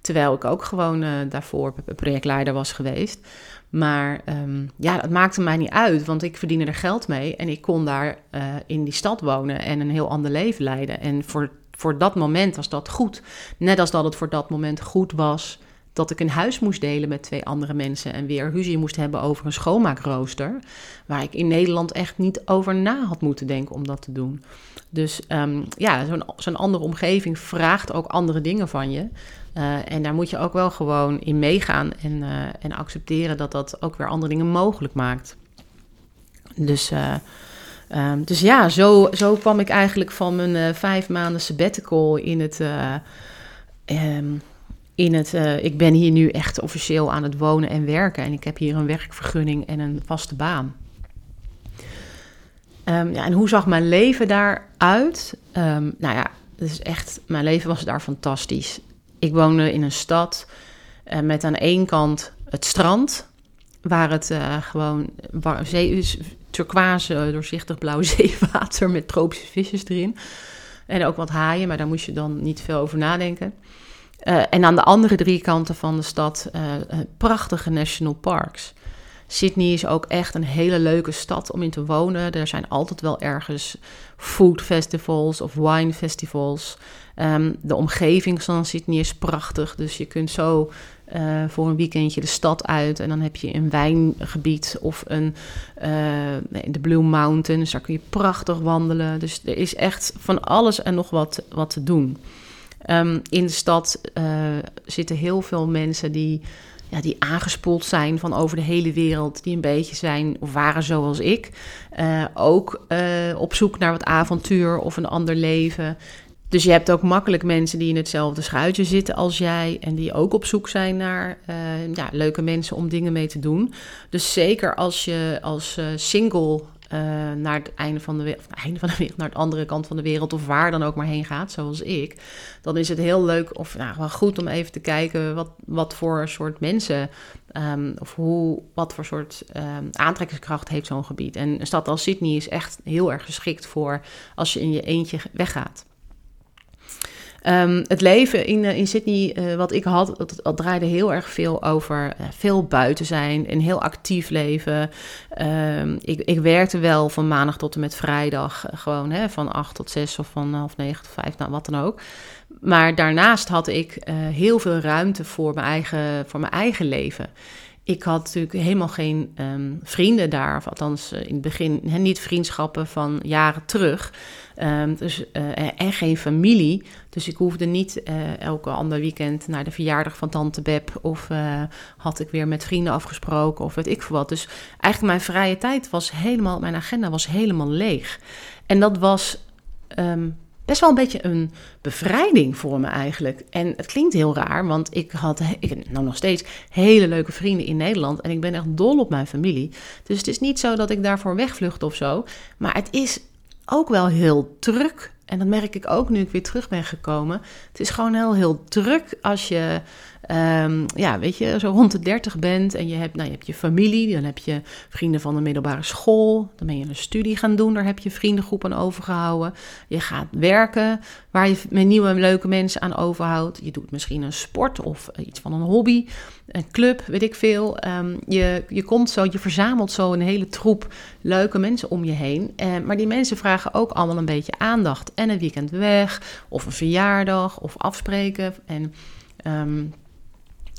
Terwijl ik ook gewoon daarvoor projectleider was geweest. Maar um, ja, dat maakte mij niet uit, want ik verdiende er geld mee en ik kon daar uh, in die stad wonen en een heel ander leven leiden. En voor, voor dat moment was dat goed. Net als dat het voor dat moment goed was dat ik een huis moest delen met twee andere mensen en weer ruzie moest hebben over een schoonmaakrooster, waar ik in Nederland echt niet over na had moeten denken om dat te doen. Dus um, ja, zo'n zo'n andere omgeving vraagt ook andere dingen van je. Uh, en daar moet je ook wel gewoon in meegaan en, uh, en accepteren dat dat ook weer andere dingen mogelijk maakt. Dus, uh, um, dus ja, zo, zo kwam ik eigenlijk van mijn vijf maanden sabbatical in het. Um, in het ik ben hier nu echt officieel aan het wonen en werken. En ik heb hier een werkvergunning en een vaste baan. Um, ja, en hoe zag mijn leven daaruit? Nou ja, dus echt, mijn leven was daar fantastisch. Ik woonde in een stad uh, met aan één kant het strand, waar het uh, gewoon waar, zee, turquoise, doorzichtig blauw zeewater met tropische visjes erin. En ook wat haaien, maar daar moest je dan niet veel over nadenken. En aan de andere drie kanten van de stad prachtige national parks. Sydney is ook echt een hele leuke stad om in te wonen. Er zijn altijd wel ergens food festivals of wine festivals. Um, de omgeving van Sydney is prachtig. Dus je kunt zo uh, voor een weekendje de stad uit. En dan heb je een wijngebied of een, uh, de Blue Mountains. Daar kun je prachtig wandelen. Dus er is echt van alles en nog wat, wat te doen. Um, in de stad uh, zitten heel veel mensen die ja, die aangespoeld zijn van over de hele wereld, die een beetje zijn of waren zoals ik. Ook op zoek naar wat avontuur of een ander leven. Dus je hebt ook makkelijk mensen die in hetzelfde schuitje zitten als jij en die ook op zoek zijn naar uh, ja, leuke mensen om dingen mee te doen. Dus zeker als je als single uh, naar het einde van de wereld, einde van de wereld, naar de andere kant van de wereld, of waar dan ook maar heen gaat, zoals ik, dan is het heel leuk of nou, wel goed om even te kijken wat, wat voor soort mensen um, of hoe, wat voor soort um, aantrekkingskracht heeft zo'n gebied. En een stad als Sydney is echt heel erg geschikt voor als je in je eentje weggaat. Um, het leven in, uh, in Sydney, uh, wat ik had, dat, draaide heel erg veel over uh, veel buiten zijn, een heel actief leven. Um, ik, ik, werkte wel van maandag tot en met vrijdag, gewoon hè, van 8 tot 6 of van half 9 tot 5, nou, wat dan ook. Maar daarnaast had ik heel veel ruimte voor mijn eigen, voor mijn eigen leven ik had natuurlijk helemaal geen um, vrienden daar, of althans in het begin niet vriendschappen van jaren terug. Um, dus, uh, en geen familie. Dus ik hoefde niet uh, elke ander weekend naar de verjaardag van tante Beb. Of had ik weer met vrienden afgesproken of weet ik veel wat. Dus eigenlijk mijn vrije tijd was helemaal, mijn agenda was helemaal leeg. En dat was um, best wel een beetje een bevrijding voor me eigenlijk. En het klinkt heel raar, want ik had ik, nou nog steeds hele leuke vrienden in Nederland en ik ben echt dol op mijn familie. Dus het is niet zo dat ik daarvoor wegvlucht of zo, maar het is ook wel heel druk. En dat merk ik ook nu ik weer terug ben gekomen. Het is gewoon heel, heel druk als je Um, ja, weet je, zo rond de 30 bent en je hebt, nou, je hebt je familie, dan heb je vrienden van de middelbare school, dan ben je een studie gaan doen, daar heb je vriendengroep aan overgehouden. Je gaat werken waar je met nieuwe leuke mensen aan overhoudt. Je doet misschien een sport of iets van een hobby, een club, weet ik veel. Um, je, je komt zo, je verzamelt zo een hele troep leuke mensen om je heen. Uh, maar die mensen vragen ook allemaal een beetje aandacht en een weekend weg of een verjaardag of afspreken en... Um,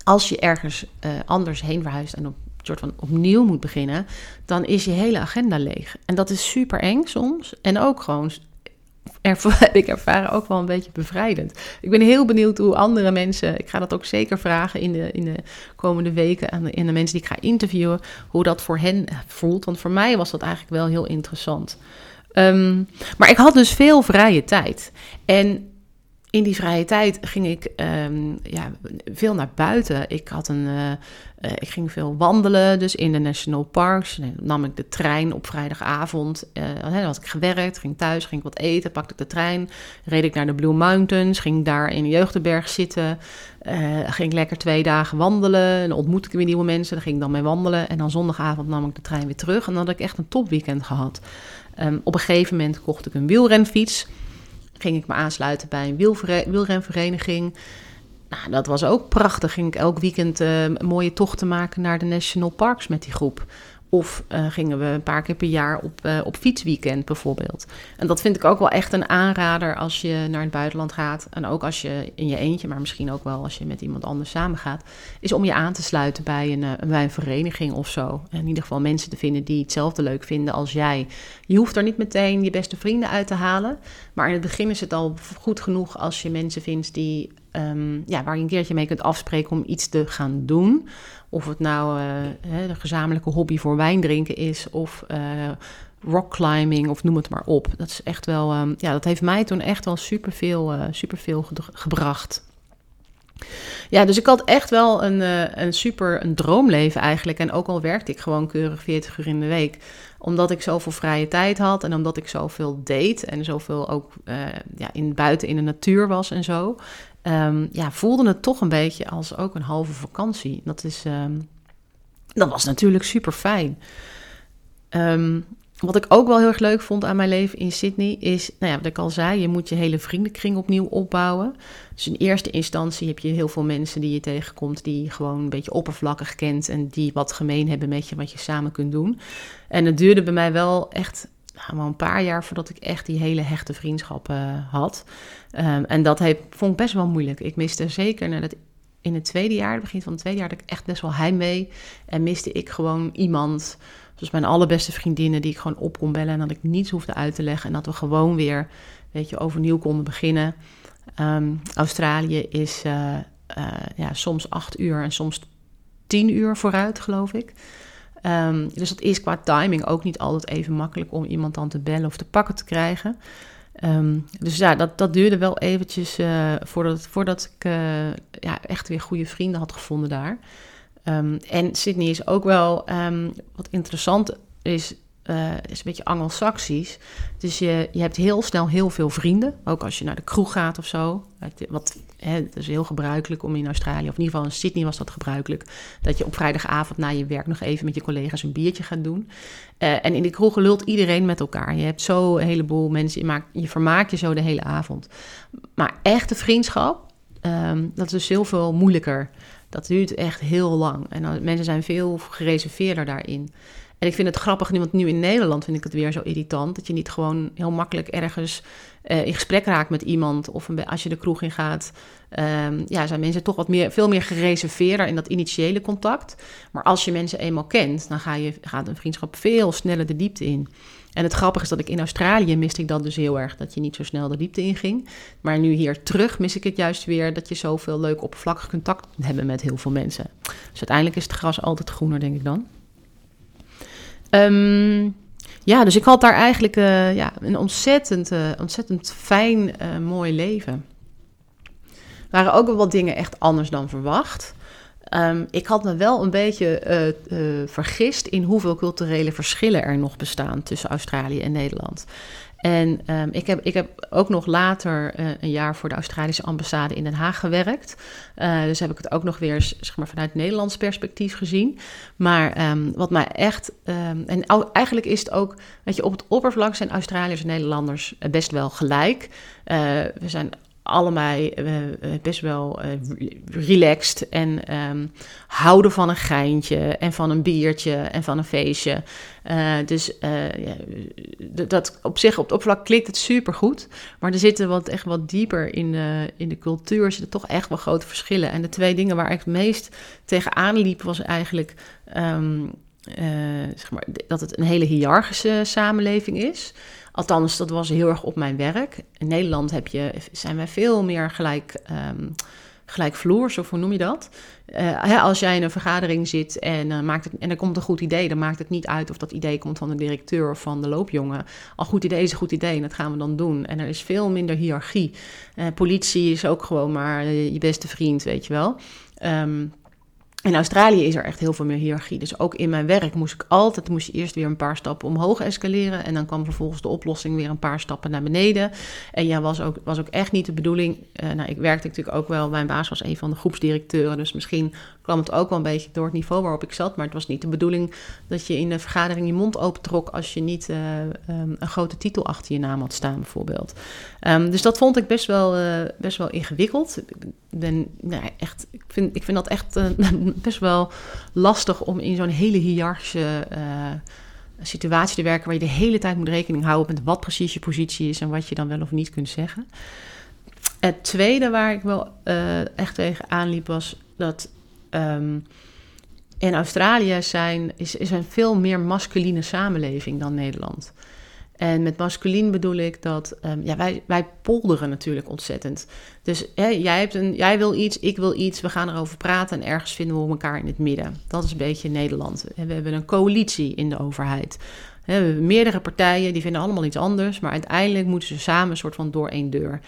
als je ergens uh, anders heen verhuist en op soort van opnieuw moet beginnen, dan is je hele agenda leeg. En dat is super eng soms. En ook gewoon, heb ik ervaren, ook wel een beetje bevrijdend. Ik ben heel benieuwd hoe andere mensen, ik ga dat ook zeker vragen in de, in de komende weken aan de, in de mensen die ik ga interviewen, hoe dat voor hen voelt. Want voor mij was dat eigenlijk wel heel interessant. Um, maar ik had dus veel vrije tijd. En in die vrije tijd ging ik um, ja, veel naar buiten. Ik, had een, uh, uh, ik ging veel wandelen, dus in de national parks. Dan nam ik de trein op vrijdagavond. Uh, dan had ik gewerkt, ging thuis, ging ik wat eten, pakte ik de trein. Reed ik naar de Blue Mountains, ging daar in de Jeugdenberg zitten. ging lekker twee dagen wandelen. En dan ontmoette ik weer nieuwe mensen, daar ging ik dan mee wandelen. En dan zondagavond nam ik de trein weer terug. En dan had ik echt een topweekend gehad. Um, op een gegeven moment kocht ik een wielrenfiets ging ik me aansluiten bij een wielrenvereniging. Nou, dat was ook prachtig. Ging ik elk weekend uh, mooie tochten maken naar de national parks met die groep. Of uh, gingen we een paar keer per jaar op, uh, op fietsweekend bijvoorbeeld. En dat vind ik ook wel echt een aanrader als je naar het buitenland gaat. En ook als je in je eentje, maar misschien ook wel als je met iemand anders samen gaat. Is om je aan te sluiten bij een, bij een vereniging of zo. En in ieder geval mensen te vinden die hetzelfde leuk vinden als jij. Je hoeft er niet meteen je beste vrienden uit te halen. Maar in het begin is het al goed genoeg als je mensen vindt die, um, ja, waar je een keertje mee kunt afspreken om iets te gaan doen. Of het nou uh, de gezamenlijke hobby voor wijn drinken is of uh, rock climbing of noem het maar op. Dat is echt wel, um, ja, dat heeft mij toen echt wel superveel, uh, superveel gebracht. Ja, dus ik had echt wel een, een super een droomleven eigenlijk. En ook al werkte ik gewoon keurig 40 uur in de week. Omdat ik zoveel vrije tijd had en omdat ik zoveel deed. En zoveel ook ja, in, buiten in de natuur was en zo um, ja, voelde het toch een beetje als ook een halve vakantie. Dat, is, um, dat was natuurlijk super fijn. Um, wat ik ook wel heel erg leuk vond aan mijn leven in Sydney is, nou ja, wat ik al zei, je moet je hele vriendenkring opnieuw opbouwen. Dus in eerste instantie heb je heel veel mensen die je tegenkomt, die gewoon een beetje oppervlakkig kent en die wat gemeen hebben met je, wat je samen kunt doen. En het duurde bij mij wel echt nou, wel een paar jaar voordat ik echt die hele hechte vriendschappen had. Um, en dat heeft, vond ik best wel moeilijk. Ik miste zeker het, in het tweede jaar, het begin van het tweede jaar, dat ik echt best wel heimwee. En miste ik gewoon iemand, zoals mijn allerbeste vriendinnen, die ik gewoon op kon bellen en dat ik niets hoefde uit te leggen. En dat we gewoon weer, weet je, overnieuw konden beginnen. Um, Australië is uh, uh, ja, soms acht uur en soms tien uur vooruit, geloof ik. Ehm, dus dat is qua timing ook niet altijd even makkelijk om iemand dan te bellen of te pakken te krijgen. Ehm, dus ja, dat, dat duurde wel eventjes uh, voordat, voordat ik uh, ja, echt weer goede vrienden had gevonden daar. Um, en Sydney is ook wel, wat interessant is, uh, is een beetje anglo-saxisch. Dus je, je hebt heel snel heel veel vrienden. Ook als je naar de kroeg gaat of zo. Wat, het is heel gebruikelijk om in Australië, of in ieder geval in Sydney was dat gebruikelijk, dat je op vrijdagavond na je werk nog even met je collega's een biertje gaat doen. Uh, en in de kroeg lult iedereen met elkaar. Je hebt zo een heleboel mensen, je, maakt, je vermaakt je zo de hele avond. Maar echte vriendschap, um, dat is dus heel veel moeilijker. Dat duurt echt heel lang. En mensen zijn veel gereserveerder daarin. En ik vind het grappig, want nu in Nederland vind ik het weer zo irritant. Dat je niet gewoon heel makkelijk ergens uh, in gesprek raakt met iemand. Of een, als je de kroeg in gaat. Um, ja, zijn mensen toch wat meer, veel meer gereserveerder in dat initiële contact. Maar als je mensen eenmaal kent, dan ga je, gaat een vriendschap veel sneller de diepte in. En het grappige is dat ik in Australië miste ik dat dus heel erg, dat je niet zo snel de diepte in ging. Maar nu hier terug mis ik het juist weer dat je zoveel leuk oppervlakkig contact hebben met heel veel mensen. Dus uiteindelijk is het gras altijd groener, denk ik dan. Um, ja, dus ik had daar eigenlijk uh, ja, een ontzettend, uh, ontzettend fijn, uh, mooi leven. Er waren ook wel wat dingen echt anders dan verwacht. Um, ik had me wel een beetje vergist in hoeveel culturele verschillen er nog bestaan tussen Australië en Nederland. En um, ik, heb, ik heb ook nog later uh, een jaar voor de Australische ambassade in Den Haag gewerkt. Uh, dus heb ik het ook nog weer zeg maar, vanuit Nederlands perspectief gezien. Maar um, wat mij echt. Um, en eigenlijk is het ook. Weet je, op het oppervlak zijn Australiërs en Nederlanders best wel gelijk. We zijn allebei uh, best wel uh, relaxed en um, houden van een geintje en van een biertje en van een feestje. Dus ja, dat op zich, op het oppervlak klinkt het super goed, maar er zitten wat, echt wat dieper in de, in de cultuur, zitten toch echt wel grote verschillen. En de twee dingen waar ik het meest tegenaan liep was eigenlijk um, zeg maar, dat het een hele hiërarchische samenleving is. Althans, dat was heel erg op mijn werk. In Nederland heb je, zijn wij veel meer gelijk, um, gelijkvloers, of hoe noem je dat? Hè, als jij in een vergadering zit en, uh, maakt het, en er komt een goed idee, dan maakt het niet uit of dat idee komt van de directeur of van de loopjongen. Al goed idee is een goed idee en dat gaan we dan doen. En er is veel minder hiërarchie. Uh, politie is ook gewoon maar je beste vriend, weet je wel. Um, in Australië is er echt heel veel meer hiërarchie. Dus ook in mijn werk moest ik altijd moest je eerst weer een paar stappen omhoog escaleren. En dan kwam vervolgens de oplossing weer een paar stappen naar beneden. En ja, was ook, was ook echt niet de bedoeling. Uh, nou, ik werkte natuurlijk ook wel. Mijn baas was een van de groepsdirecteuren. Dus misschien kwam het ook wel een beetje door het niveau waarop ik zat. Maar het was niet de bedoeling dat je in de vergadering je mond opentrok als je niet uh, um, een grote titel achter je naam had staan, bijvoorbeeld. Um, dus dat vond ik best wel, uh, best wel ingewikkeld. Ik ben nou, echt, ik vind, ik vind dat echt uh, best wel lastig om in zo'n hele hiërarchische situatie te werken waar je de hele tijd moet rekening houden met wat precies je positie is en wat je dan wel of niet kunt zeggen. Het tweede waar ik wel echt tegen aanliep was dat Um, in Australië zijn, is, een veel meer masculine samenleving dan Nederland. En met masculien bedoel ik dat um, ja, wij, wij polderen natuurlijk ontzettend. Dus hè, jij, hebt een, jij wil iets, ik wil iets, we gaan erover praten en ergens vinden we elkaar in het midden. Dat is een beetje Nederland. We hebben een coalitie in de overheid. Hebben meerdere partijen, die vinden allemaal iets anders, maar uiteindelijk moeten ze samen een soort van door één deur.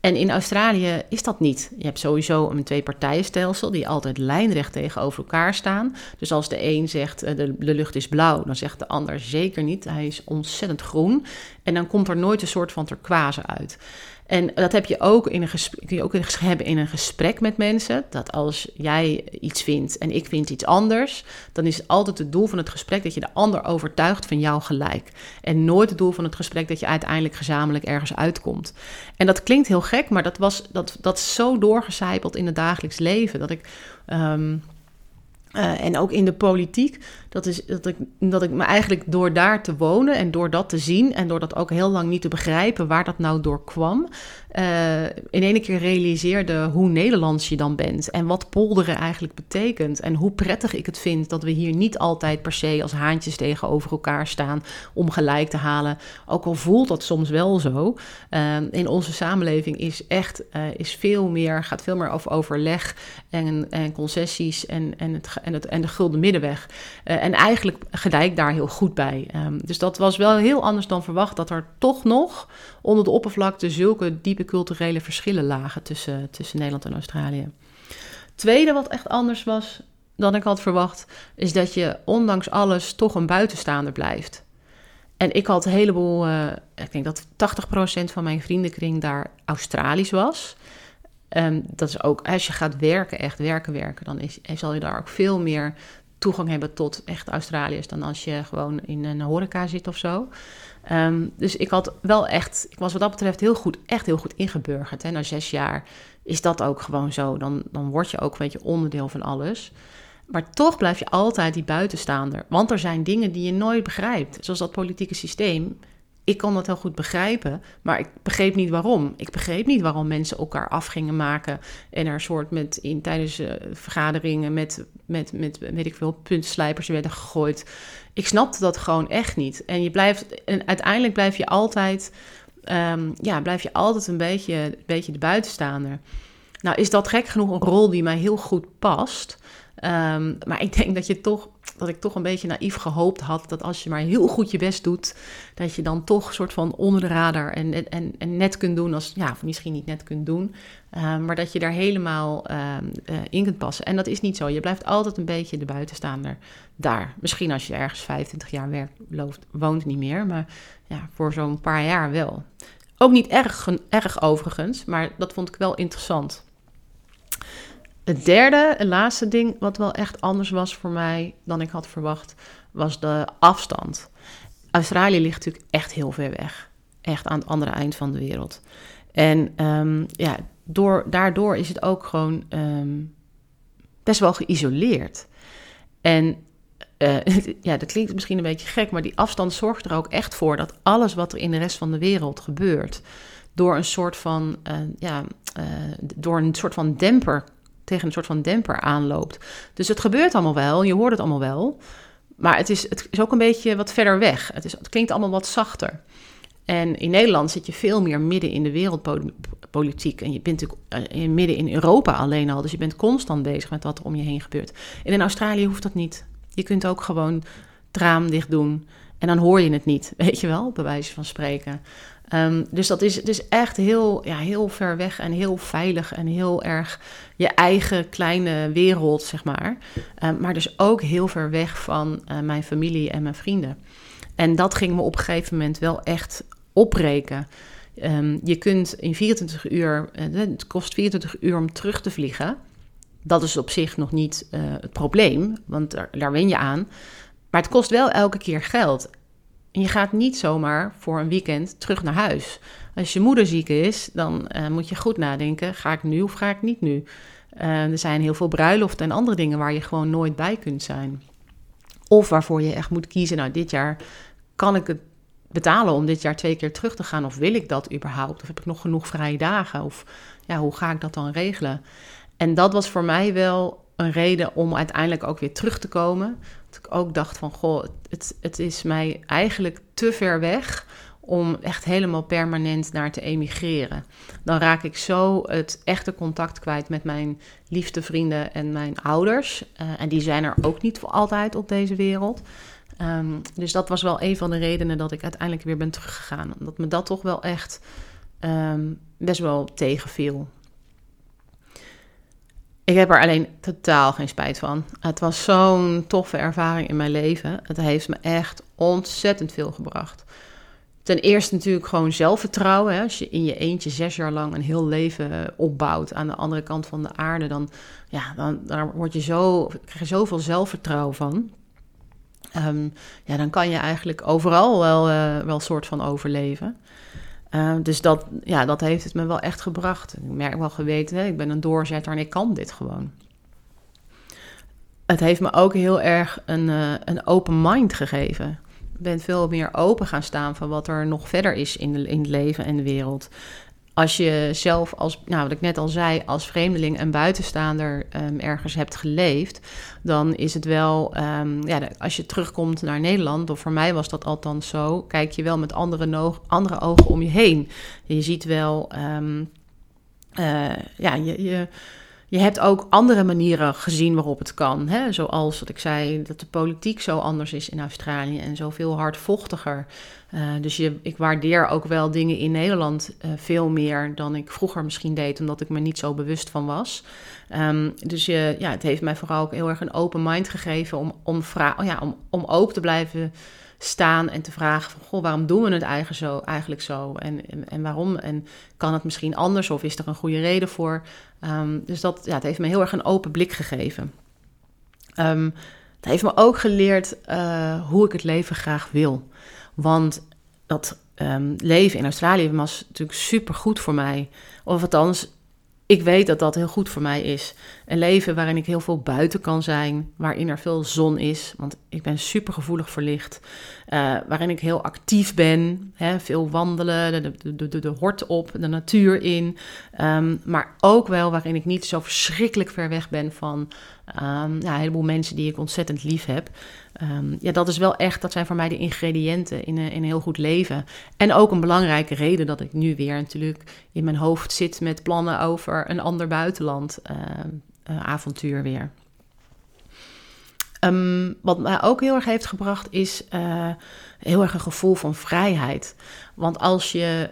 En in Australië is dat niet. Je hebt sowieso een twee-partijenstelsel die altijd lijnrecht tegenover elkaar staan. Dus als de een zegt eh, de, de lucht is blauw, dan zegt de ander zeker niet. Hij is ontzettend groen. En dan komt er nooit een soort van turquoise uit. En dat heb je ook in een gesprek, kun je ook hebben in een gesprek met mensen. Dat als jij iets vindt en ik vind iets anders, dan is het altijd het doel van het gesprek dat je de ander overtuigt van jouw gelijk. En nooit het doel van het gesprek dat je uiteindelijk gezamenlijk ergens uitkomt. En dat klinkt heel gek, maar dat was dat, dat zo doorgecijpeld in het dagelijks leven dat ik. Um, uh, en ook in de politiek, Dat is dat ik, dat ik me eigenlijk door daar te wonen en door dat te zien en door dat ook heel lang niet te begrijpen waar dat nou door kwam, uh, in één keer realiseerde hoe Nederlands je dan bent en wat polderen eigenlijk betekent en hoe prettig ik het vind dat we hier niet altijd per se als haantjes tegenover elkaar staan om gelijk te halen. Ook al voelt dat soms wel zo. Uh, in onze samenleving is echt uh, is veel meer, gaat veel meer over overleg en, en concessies en, en, het, en, het, en de gulden middenweg. En eigenlijk gedijk daar heel goed bij. Um, dus dat was wel heel anders dan verwacht dat er toch nog onder de oppervlakte zulke diepe culturele verschillen lagen tussen, tussen Nederland en Australië. Tweede wat echt anders was dan ik had verwacht, is dat je ondanks alles toch een buitenstaander blijft. En ik had een heleboel, uh, ik denk dat 80% van mijn vriendenkring daar Australisch was. Um, dat is ook, als je gaat werken, echt werken, werken, dan is, zal je daar ook veel meer toegang hebben tot echt Australiërs dan als je gewoon in een horeca zit of zo. Um, dus ik had wel echt, ik was wat dat betreft heel goed, echt heel goed ingeburgerd. Hè. Na zes jaar is dat ook gewoon zo. Dan, dan word je ook een beetje onderdeel van alles. Maar toch blijf je altijd die buitenstaander. Want er zijn dingen die je nooit begrijpt. Zoals dat politieke systeem ik kon dat heel goed begrijpen, maar ik begreep niet waarom. Ik begreep niet waarom mensen elkaar af gingen maken en er soort met in tijdens uh, vergaderingen met, met, met weet ik veel puntslijpers werden gegooid. Ik snapte dat gewoon echt niet. En je blijft en uiteindelijk blijf je altijd, um, ja, blijf je altijd een beetje, een beetje de buitenstaander. Nou, is dat gek genoeg een rol die mij heel goed past. Um, maar ik denk dat je toch dat ik toch een beetje naïef gehoopt had dat als je maar heel goed je best doet, dat je dan toch soort van onder de radar en, en, en net kunt doen als, ja, of misschien niet net kunt doen, uh, maar dat je daar helemaal uh, uh, in kunt passen. En dat is niet zo. Je blijft altijd een beetje de buitenstaander daar. Misschien als je ergens 25 jaar werkt, loopt, woont niet meer, maar ja, voor zo'n paar jaar wel. Ook niet erg, erg overigens, maar dat vond ik wel interessant. Het derde en laatste ding, wat wel echt anders was voor mij dan ik had verwacht, was de afstand. Australië ligt natuurlijk echt heel ver weg. Echt aan het andere eind van de wereld. En um, ja, door, daardoor is het ook gewoon um, best wel geïsoleerd. En uh, ja, dat klinkt misschien een beetje gek, maar die afstand zorgt er ook echt voor dat alles wat er in de rest van de wereld gebeurt, door een soort van, uh, ja, uh, door een soort van demper tegen een soort van demper aanloopt. Dus het gebeurt allemaal wel, je hoort het allemaal wel. Maar het is, het is ook een beetje wat verder weg. Het, is, het klinkt allemaal wat zachter. En in Nederland zit je veel meer midden in de wereldpolitiek. En je bent natuurlijk eh, midden in Europa alleen al. Dus je bent constant bezig met wat er om je heen gebeurt. En in Australië hoeft dat niet. Je kunt ook gewoon het dicht doen. En dan hoor je het niet, weet je wel, bij wijze van spreken. Um, dus dat is, is echt heel, ja, heel ver weg en heel veilig en heel erg je eigen kleine wereld, zeg maar. Um, maar dus ook heel ver weg van uh, mijn familie en mijn vrienden. En dat ging me op een gegeven moment wel echt opbreken. Um, je kunt in 24 uur, uh, het kost 24 uur om terug te vliegen. Dat is op zich nog niet uh, het probleem, want daar, daar wen je aan. Maar het kost wel elke keer geld. En je gaat niet zomaar voor een weekend terug naar huis. Als je moeder ziek is, dan uh, moet je goed nadenken: ga ik nu of ga ik niet nu? Uh, er zijn heel veel bruiloften en andere dingen waar je gewoon nooit bij kunt zijn. Of waarvoor je echt moet kiezen: nou, dit jaar kan ik het betalen om dit jaar twee keer terug te gaan? Of wil ik dat überhaupt? Of heb ik nog genoeg vrije dagen? Of ja, hoe ga ik dat dan regelen? En dat was voor mij wel een reden om uiteindelijk ook weer terug te komen. Ik ook dacht van, goh, het, het is mij eigenlijk te ver weg om echt helemaal permanent naar te emigreren. Dan raak ik zo het echte contact kwijt met mijn liefste vrienden en mijn ouders. Uh, en die zijn er ook niet voor altijd op deze wereld. Um, dus dat was wel een van de redenen dat ik uiteindelijk weer ben teruggegaan. Omdat me dat toch wel echt um, best wel tegenviel. Ik heb er alleen totaal geen spijt van. Het was zo'n toffe ervaring in mijn leven. Het heeft me echt ontzettend veel gebracht. Ten eerste natuurlijk gewoon zelfvertrouwen. Hè. Als je in je eentje zes jaar lang een heel leven opbouwt aan de andere kant van de aarde, dan, ja, dan daar word je zo, krijg je zoveel zelfvertrouwen van. Um, ja, dan kan je eigenlijk overal wel, uh, wel soort van overleven. Uh, dus dat, ja, dat heeft het me wel echt gebracht. Ik merk wel geweten, ik ben een doorzetter en ik kan dit gewoon. het heeft me ook heel erg een, uh, een open mind gegeven. Ik ben veel meer open gaan staan van wat er nog verder is in, in het leven en de wereld als je zelf als, nou wat ik net al zei, als vreemdeling en buitenstaander um, ergens hebt geleefd, dan is het wel, um, ja, als je terugkomt naar Nederland, of voor mij was dat althans zo, kijk je wel met andere, andere ogen om je heen. Je ziet wel, um, uh, ja, je, je je hebt ook andere manieren gezien waarop het kan. Hè? Zoals wat ik zei, dat de politiek zo anders is in Australië en zoveel hardvochtiger. Uh, dus je, ik waardeer ook wel dingen in Nederland uh, veel meer dan ik vroeger misschien deed, omdat ik me niet zo bewust van was. Um, dus je, ja, het heeft mij vooral ook heel erg een open mind gegeven om, om, oh ja, om, om open te blijven staan en te vragen van, goh, waarom doen we het eigenlijk zo? Eigenlijk zo? En, en, en, waarom? En kan het misschien anders of is er een goede reden voor? Um, dus dat ja, het heeft me heel erg een open blik gegeven. Um, het heeft me ook geleerd uh, hoe ik het leven graag wil. Want dat um, leven in Australië was natuurlijk super goed voor mij. Of althans, ik weet dat dat heel goed voor mij is. Een leven waarin ik heel veel buiten kan zijn, waarin er veel zon is, want ik ben super gevoelig voor licht. Uh, waarin ik heel actief ben, hè, veel wandelen, de, de, de, hort op, de natuur in. Um, maar ook wel waarin ik niet zo verschrikkelijk ver weg ben van um, een heleboel mensen die ik ontzettend lief heb. Um, ja, dat is wel echt, dat zijn voor mij de ingrediënten in een, in een heel goed leven. En ook een belangrijke reden dat ik nu weer natuurlijk in mijn hoofd zit met plannen over een ander buitenland uh, avontuur weer. Um, wat mij ook heel erg heeft gebracht is uh, heel erg een gevoel van vrijheid. Want als je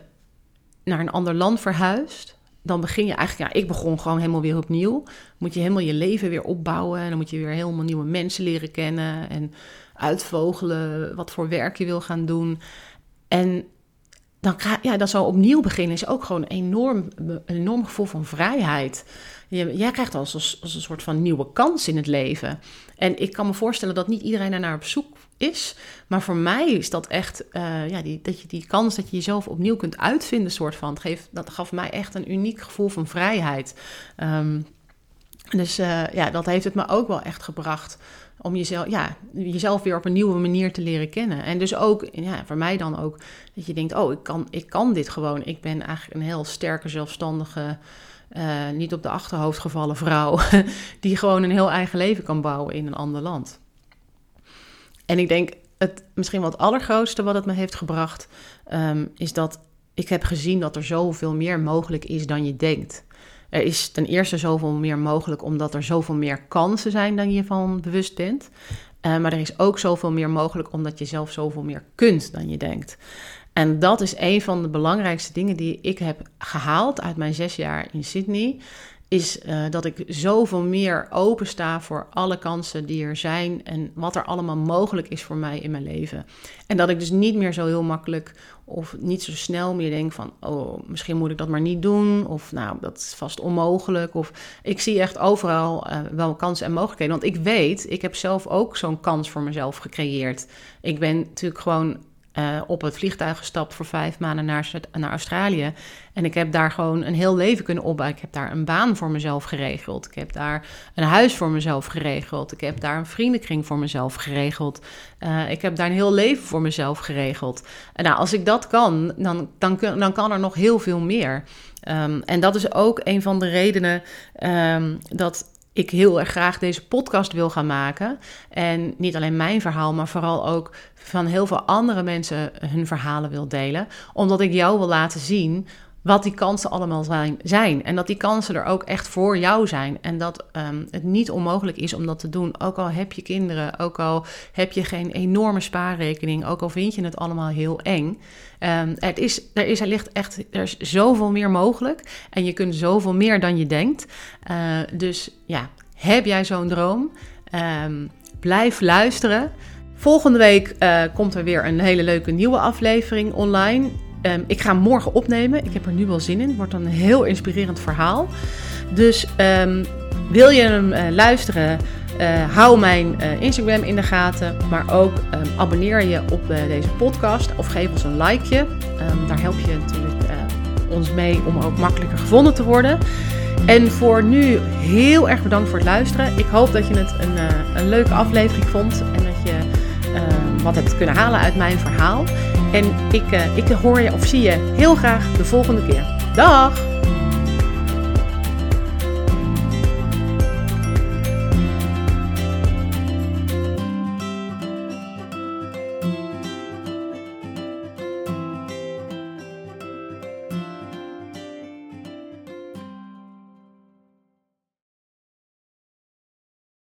naar een ander land verhuist, dan begin je eigenlijk, ja, ik begon gewoon helemaal weer opnieuw. Moet je helemaal je leven weer opbouwen en dan moet je weer helemaal nieuwe mensen leren kennen en uitvogelen wat voor werk je wil gaan doen. En dan ja, dat zo opnieuw beginnen is ook gewoon enorm, een enorm gevoel van vrijheid. Jij krijgt als, als, een soort van nieuwe kans in het leven. En ik kan me voorstellen dat niet iedereen daar naar op zoek is. Maar voor mij is dat echt, uh, ja, die, dat je die kans dat je jezelf opnieuw kunt uitvinden, soort van. Geeft, dat gaf mij echt een uniek gevoel van vrijheid. Um, dus uh, ja, dat heeft het me ook wel echt gebracht om jezelf, ja, jezelf weer op een nieuwe manier te leren kennen. En dus ook, ja, voor mij dan ook, dat je denkt, oh, ik kan, ik kan dit gewoon. Ik ben eigenlijk een heel sterke, zelfstandige, uh, niet op de achterhoofd gevallen vrouw, die gewoon een heel eigen leven kan bouwen in een ander land. En ik denk, het, misschien wel het allergrootste wat het me heeft gebracht, um, is dat ik heb gezien dat er zoveel meer mogelijk is dan je denkt. Er is ten eerste zoveel meer mogelijk omdat er zoveel meer kansen zijn dan je van bewust bent. Uh, maar er is ook zoveel meer mogelijk omdat je zelf zoveel meer kunt dan je denkt. En dat is een van de belangrijkste dingen die ik heb gehaald uit mijn zes jaar in Sydney is uh, dat ik zoveel meer opensta voor alle kansen die er zijn en wat er allemaal mogelijk is voor mij in mijn leven. En dat ik dus niet meer zo heel makkelijk of niet zo snel meer denk van, oh, misschien moet ik dat maar niet doen, of nou, dat is vast onmogelijk. Of ik zie echt overal uh, wel kansen en mogelijkheden, want ik weet, ik heb zelf ook zo'n kans voor mezelf gecreëerd. Ik ben natuurlijk gewoon uh, op het vliegtuig gestapt voor vijf maanden naar, naar Australië. En ik heb daar gewoon een heel leven kunnen opbouwen. Ik heb daar een baan voor mezelf geregeld. Ik heb daar een huis voor mezelf geregeld. Ik heb daar een vriendenkring voor mezelf geregeld. Uh, ik heb daar een heel leven voor mezelf geregeld. En nou, als ik dat kan, dan, dan, dan kan er nog heel veel meer. Um, en dat is ook een van de redenen um, dat ik heel erg graag deze podcast wil gaan maken. En niet alleen mijn verhaal, maar vooral ook van heel veel andere mensen hun verhalen wil delen. Omdat ik jou wil laten zien wat die kansen allemaal zijn. En dat die kansen er ook echt voor jou zijn. En dat um, het niet onmogelijk is om dat te doen. Ook al heb je kinderen, ook al heb je geen enorme spaarrekening, ook al vind je het allemaal heel eng. Um, het is, er, is, er ligt echt er is zoveel meer mogelijk. En je kunt zoveel meer dan je denkt. Uh, dus ja, heb jij zo'n droom? Um, blijf luisteren. Volgende week uh, komt er weer een hele leuke nieuwe aflevering online. Um, ik ga hem morgen opnemen. Ik heb er nu wel zin in. Het wordt een heel inspirerend verhaal. Dus um, wil je hem uh, luisteren? Uh, hou mijn uh, Instagram in de gaten. Maar ook um, abonneer je op deze podcast. Of geef ons een likeje. daar help je natuurlijk ons mee om ook makkelijker gevonden te worden. En voor nu heel erg bedankt voor het luisteren. Ik hoop dat je het een, een leuke aflevering vond en dat je wat hebt kunnen halen uit mijn verhaal. En ik, uh, ik hoor je of zie je heel graag de volgende keer. Dag!